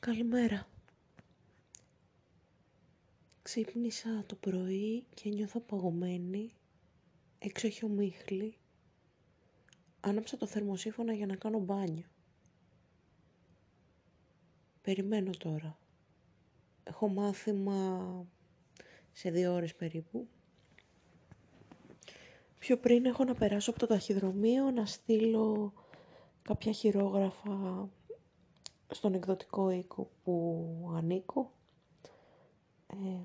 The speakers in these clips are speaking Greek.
Καλημέρα. Ξύπνησα το πρωί και νιώθω παγωμένη. Έξω έχει ομίχλη. Άναψα το θερμοσύφωνα για να κάνω μπάνιο. Περιμένω τώρα. Έχω μάθημα σε δύο ώρες περίπου. Πιο πριν έχω να περάσω από το ταχυδρομείο να στείλω κάποια χειρόγραφα στον εκδοτικό οίκο που ανήκω ε,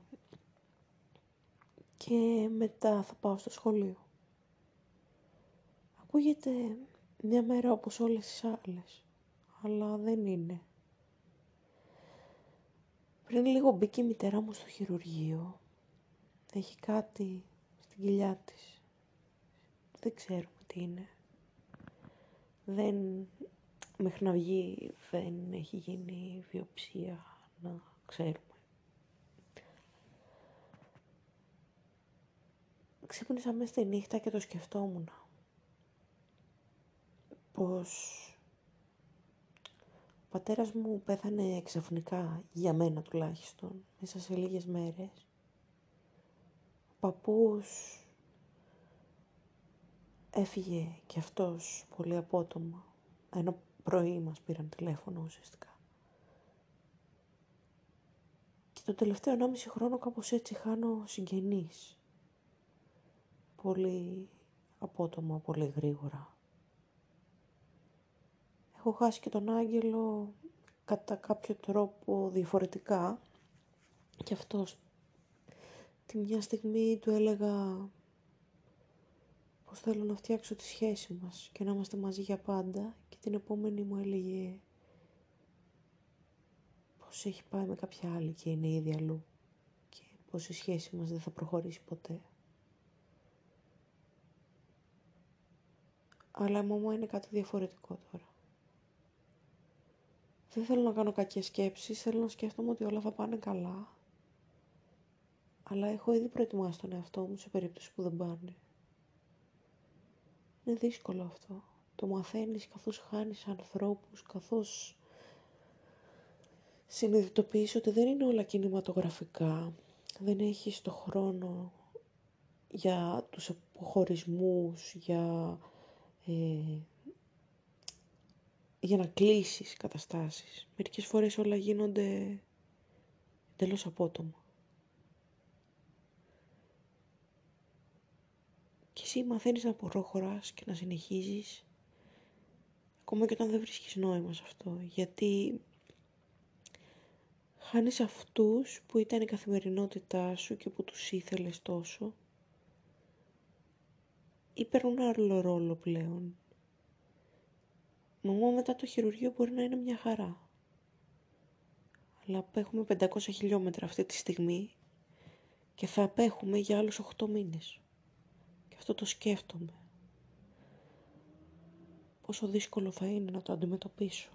και μετά θα πάω στο σχολείο. Ακούγεται μια μέρα όπως όλες τις άλλες, αλλά δεν είναι. Πριν λίγο μπήκε η μητέρα μου στο χειρουργείο. Έχει κάτι στην κοιλιά της. Δεν ξέρουμε τι είναι. Δεν μέχρι να βγει δεν έχει γίνει βιοψία να ξέρουμε. Ξύπνησα μέσα στη νύχτα και το σκεφτόμουν. Πως ο πατέρας μου πέθανε ξαφνικά, για μένα τουλάχιστον, μέσα σε λίγες μέρες. Ο παππούς έφυγε και αυτός πολύ απότομα, ενώ πρωί μας πήραν τηλέφωνο ουσιαστικά. Και το τελευταίο 1,5 χρόνο κάπως έτσι χάνω συγγενείς. Πολύ απότομα, πολύ γρήγορα. Έχω χάσει και τον Άγγελο κατά κάποιο τρόπο διαφορετικά και αυτός τη μια στιγμή του έλεγα πως θέλω να φτιάξω τη σχέση μας και να είμαστε μαζί για πάντα και την επόμενη μου έλεγε πως έχει πάει με κάποια άλλη και είναι ήδη αλλού και πως η σχέση μας δεν θα προχωρήσει ποτέ. Αλλά η μαμά είναι κάτι διαφορετικό τώρα. Δεν θέλω να κάνω κακές σκέψεις, θέλω να σκέφτομαι ότι όλα θα πάνε καλά. Αλλά έχω ήδη προετοιμάσει τον εαυτό μου σε περίπτωση που δεν πάνε. Είναι δύσκολο αυτό. Το μαθαίνεις καθώς χάνεις ανθρώπους, καθώς συνειδητοποιείς ότι δεν είναι όλα κινηματογραφικά. Δεν έχεις το χρόνο για τους αποχωρισμούς, για, ε, για να κλείσεις καταστάσεις. Μερικές φορές όλα γίνονται εντελώς απότομα. Και εσύ μαθαίνεις να προχωράς και να συνεχίζεις ακόμα και όταν δεν βρίσκεις νόημα σε αυτό. Γιατί χάνεις αυτούς που ήταν η καθημερινότητά σου και που τους ήθελες τόσο ή παίρνουν άλλο ρόλο πλέον. Μαμά μετά το χειρουργείο μπορεί να είναι μια χαρά. Αλλά απέχουμε 500 χιλιόμετρα αυτή τη στιγμή και θα απέχουμε για άλλους 8 μήνες. Και αυτό το σκέφτομαι. Πόσο δύσκολο θα είναι να το αντιμετωπίσω.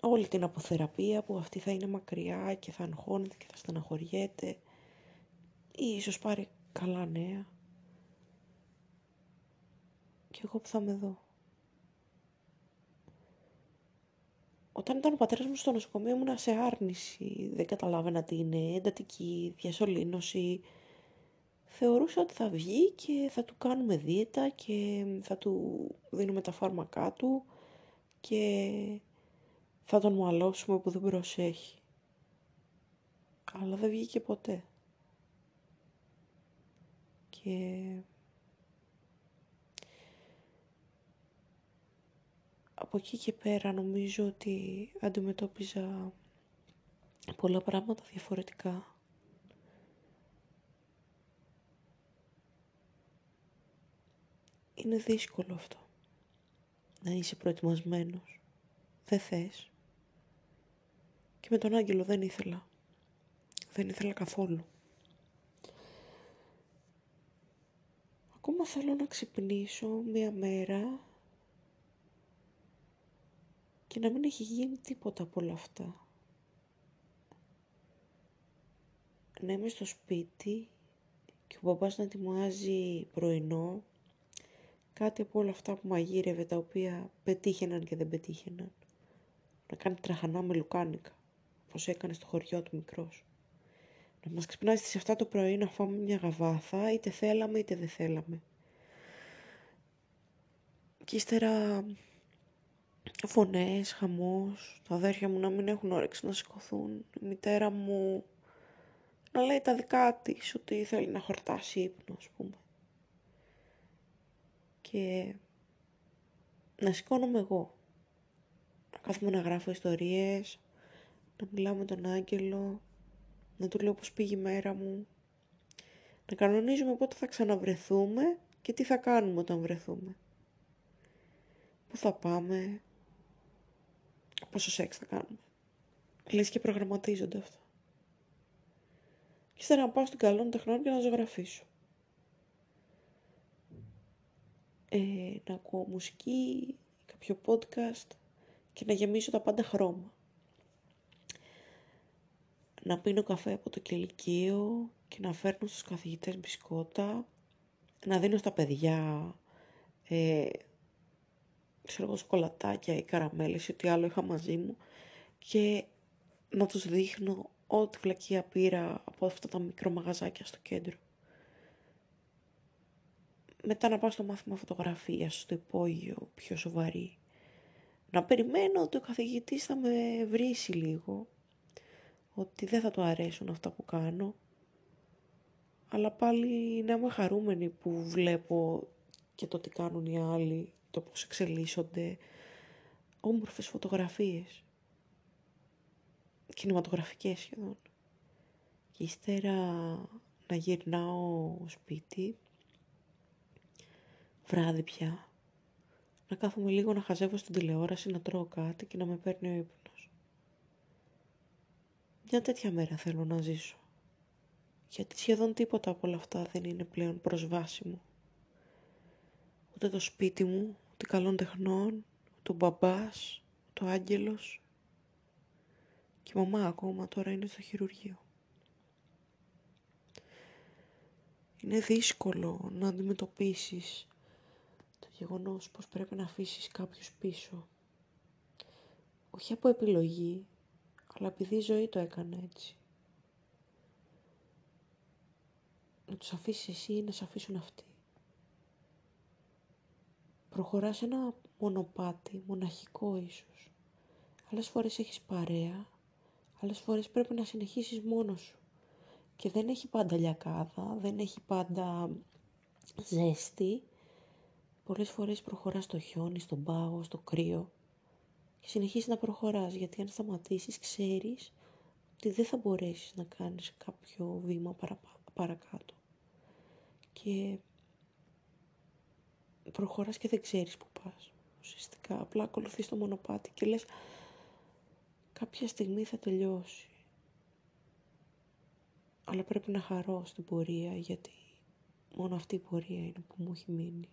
Όλη την αποθεραπεία που αυτή θα είναι μακριά και θα αγχώνεται και θα στεναχωριέται ή ίσως πάρει καλά νέα. Και εγώ που θα με δω. Όταν ήταν ο πατέρας μου στο νοσοκομείο ήμουν σε άρνηση. Δεν καταλάβαινα τι είναι εντατική διασωλήνωση θεωρούσα ότι θα βγει και θα του κάνουμε δίαιτα και θα του δίνουμε τα φάρμακά του και θα τον μαλώσουμε που δεν προσέχει. Αλλά δεν βγήκε ποτέ. Και από εκεί και πέρα νομίζω ότι αντιμετώπιζα πολλά πράγματα διαφορετικά. Είναι δύσκολο αυτό. Να είσαι προετοιμασμένος. Δεν θες. Και με τον Άγγελο δεν ήθελα. Δεν ήθελα καθόλου. Ακόμα θέλω να ξυπνήσω μία μέρα και να μην έχει γίνει τίποτα από όλα αυτά. Να είμαι στο σπίτι και ο μπαμπάς να ετοιμάζει πρωινό κάτι από όλα αυτά που μαγείρευε τα οποία πετύχαιναν και δεν πετύχαιναν. να κάνει τραχανά με λουκάνικα, όπως έκανε στο χωριό του μικρός. Να μας ξυπνάει στις 7 το πρωί να φάμε μια γαβάθα, είτε θέλαμε είτε δεν θέλαμε. Και ύστερα φωνές, χαμός, τα αδέρφια μου να μην έχουν όρεξη να σηκωθούν, η μητέρα μου να λέει τα δικά της, ότι θέλει να χορτάσει ύπνο, ας πούμε. Και να σηκώνομαι εγώ. Να κάθομαι να γράφω ιστορίες, να μιλάω με τον άγγελο, να του λέω πώς πήγε η μέρα μου, να κανονίζουμε πότε θα ξαναβρεθούμε και τι θα κάνουμε όταν βρεθούμε. Πού θα πάμε, πόσο σεξ θα κάνουμε. Λες και προγραμματίζονται αυτά. Και ύστερα να πάω στην καλών τεχνών και να ζωγραφίσω. Ε, να ακούω μουσική, κάποιο podcast και να γεμίσω τα πάντα χρώμα. Να πίνω καφέ από το κελικείο και να φέρνω στους καθηγητές μπισκότα, να δίνω στα παιδιά ε, ξέρω εγώ, σκολατάκια ή καραμέλες ή ό,τι άλλο είχα μαζί μου και να τους δείχνω ό,τι βλακεία πήρα από αυτά τα μικρό μαγαζάκια στο κέντρο. Μετά να πάω στο μάθημα φωτογραφίας, στο υπόγειο, πιο σοβαρή. Να περιμένω ότι ο καθηγητής θα με βρήσει λίγο, ότι δεν θα του αρέσουν αυτά που κάνω, αλλά πάλι να είμαι χαρούμενη που βλέπω και το τι κάνουν οι άλλοι το πώς εξελίσσονται, όμορφες φωτογραφίες, κινηματογραφικές σχεδόν. Και ύστερα να γυρνάω σπίτι, βράδυ πια, να κάθομαι λίγο να χαζεύω στην τηλεόραση, να τρώω κάτι και να με παίρνει ο ύπνος. Μια τέτοια μέρα θέλω να ζήσω. Γιατί σχεδόν τίποτα από όλα αυτά δεν είναι πλέον προσβάσιμο ούτε το σπίτι μου, ούτε καλών τεχνών, ούτε ο μπαμπάς, ούτε ο άγγελος. Και η μαμά ακόμα τώρα είναι στο χειρουργείο. Είναι δύσκολο να αντιμετωπίσεις το γεγονός πως πρέπει να αφήσεις κάποιους πίσω. Όχι από επιλογή, αλλά επειδή η ζωή το έκανε έτσι. Να τους αφήσεις εσύ ή να σε αφήσουν αυτοί προχωράς ένα μονοπάτι, μοναχικό ίσως. Άλλες φορές έχεις παρέα, άλλες φορές πρέπει να συνεχίσεις μόνος σου. Και δεν έχει πάντα λιακάδα, δεν έχει πάντα ζέστη. Πολλές φορές προχωράς στο χιόνι, στον πάγο, στο κρύο. Και συνεχίσεις να προχωράς, γιατί αν σταματήσεις ξέρεις ότι δεν θα μπορέσεις να κάνεις κάποιο βήμα παρακάτω. Και προχωράς και δεν ξέρεις που πας. Ουσιαστικά απλά ακολουθείς το μονοπάτι και λες κάποια στιγμή θα τελειώσει. Αλλά πρέπει να χαρώ στην πορεία γιατί μόνο αυτή η πορεία είναι που μου έχει μείνει.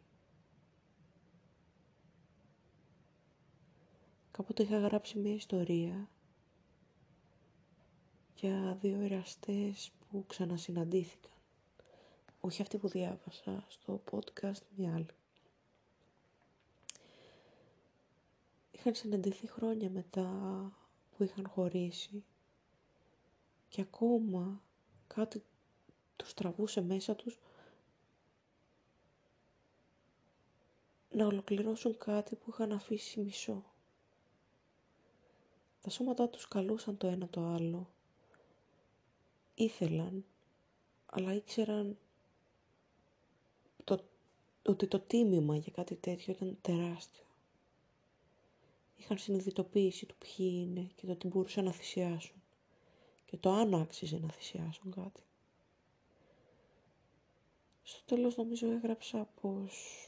Κάποτε είχα γράψει μια ιστορία για δύο εραστές που ξανασυναντήθηκαν. Όχι αυτή που διάβασα στο podcast, μια άλλη. είχαν συναντηθεί χρόνια μετά που είχαν χωρίσει και ακόμα κάτι τους τραβούσε μέσα τους να ολοκληρώσουν κάτι που είχαν αφήσει μισό. Τα σώματά τους καλούσαν το ένα το άλλο. Ήθελαν, αλλά ήξεραν το, ότι το τίμημα για κάτι τέτοιο ήταν τεράστιο είχαν συνειδητοποίηση του ποιοι είναι και το ότι μπορούσαν να θυσιάσουν και το αν άξιζε να θυσιάσουν κάτι. Στο τέλος νομίζω έγραψα πως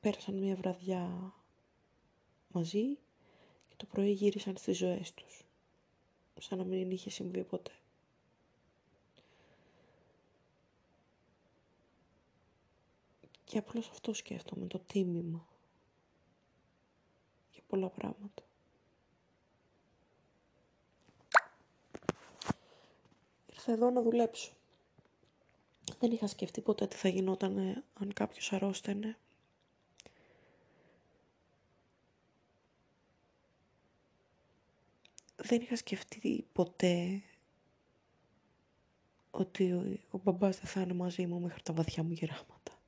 πέρασαν μια βραδιά μαζί και το πρωί γύρισαν στις ζωές τους, σαν να μην είχε συμβεί ποτέ. Και απλώς αυτό σκέφτομαι, το τίμημα πολλά πράγματα. Ήρθα εδώ να δουλέψω. Δεν είχα σκεφτεί ποτέ τι θα γινόταν αν κάποιος αρρώστενε. Δεν είχα σκεφτεί ποτέ ότι ο, ο μπαμπάς δεν θα είναι μαζί μου μέχρι τα βαθιά μου γεράματα.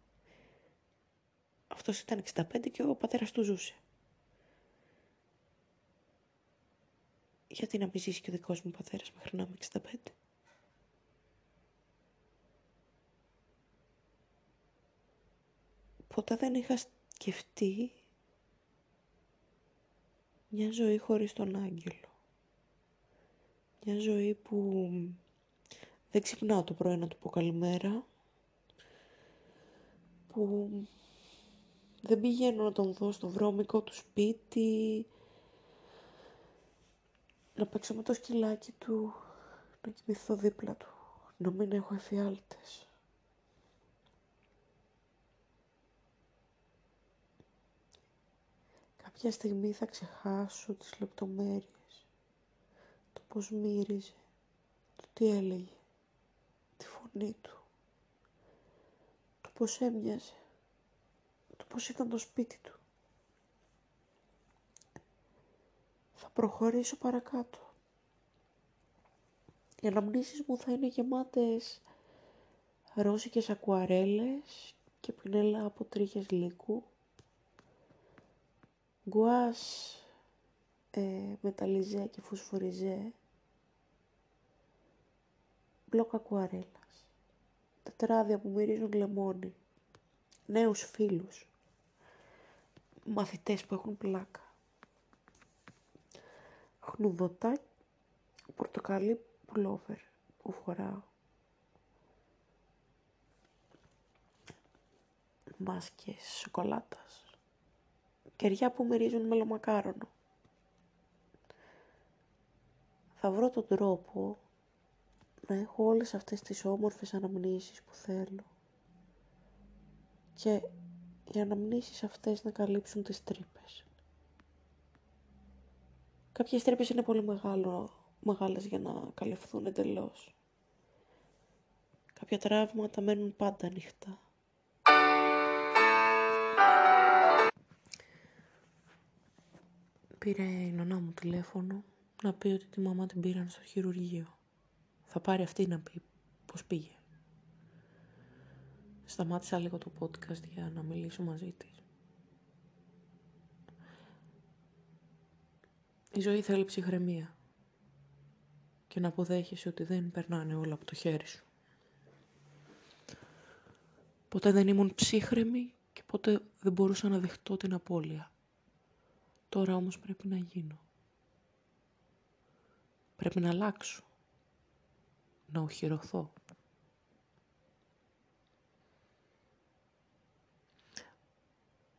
Αυτός ήταν 65 και ο πατέρας του ζούσε. Γιατί να μην ζήσει και ο δικός μου πατέρας μέχρι να είμαι 65. Ποτέ δεν είχα σκεφτεί μια ζωή χωρίς τον άγγελο. Μια ζωή που δεν ξυπνάω το πρωί να του πω καλημέρα. Που δεν πηγαίνω να τον δω στο βρώμικο του σπίτι. Να παίξω με το σκυλάκι του. Να κοιμηθώ δίπλα του. Να μην έχω εφιάλτες. Κάποια στιγμή θα ξεχάσω τις λεπτομέρειες. Το πώς μύριζε. Το τι έλεγε τη φωνή του, το πώς έμοιαζε, το πώς ήταν το σπίτι του. Θα προχωρήσω παρακάτω. Οι αναμνήσεις μου θα είναι γεμάτες ρώσικες ακουαρέλες και πινέλα από τρίχες λύκου, γκουάς ε, μεταλλιζέ και φωσφοριζέ, μπλοκ ακουαρέλας. Τετράδια που μυρίζουν λεμόνι. Νέους φίλους. Μαθητές που έχουν πλάκα. Χνουδωτά πορτοκαλί πουλόβερ που φοράω. Μάσκες σοκολάτας. Κεριά που μυρίζουν μελομακάρονο. Θα βρω τον τρόπο να έχω όλες αυτές τις όμορφες αναμνήσεις που θέλω και οι αναμνήσεις αυτές να καλύψουν τις τρύπες. Κάποιες τρύπες είναι πολύ μεγάλο, μεγάλες για να καλυφθούν εντελώς. Κάποια τραύματα μένουν πάντα ανοιχτά. Πήρε η νονά μου τηλέφωνο να πει ότι τη μαμά την πήραν στο χειρουργείο. Θα πάρει αυτή να πει πώς πήγε. Σταμάτησα λίγο το podcast για να μιλήσω μαζί της. Η ζωή θέλει ψυχραιμία και να αποδέχεσαι ότι δεν περνάνε όλα από το χέρι σου. Ποτέ δεν ήμουν ψύχρεμη και ποτέ δεν μπορούσα να δεχτώ την απώλεια. Τώρα όμως πρέπει να γίνω. Πρέπει να αλλάξω να οχυρωθώ.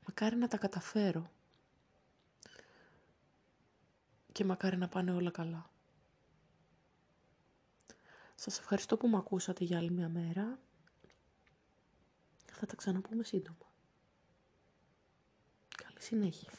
Μακάρι να τα καταφέρω και μακάρι να πάνε όλα καλά. Σας ευχαριστώ που με ακούσατε για άλλη μια μέρα. Θα τα ξαναπούμε σύντομα. Καλή συνέχεια.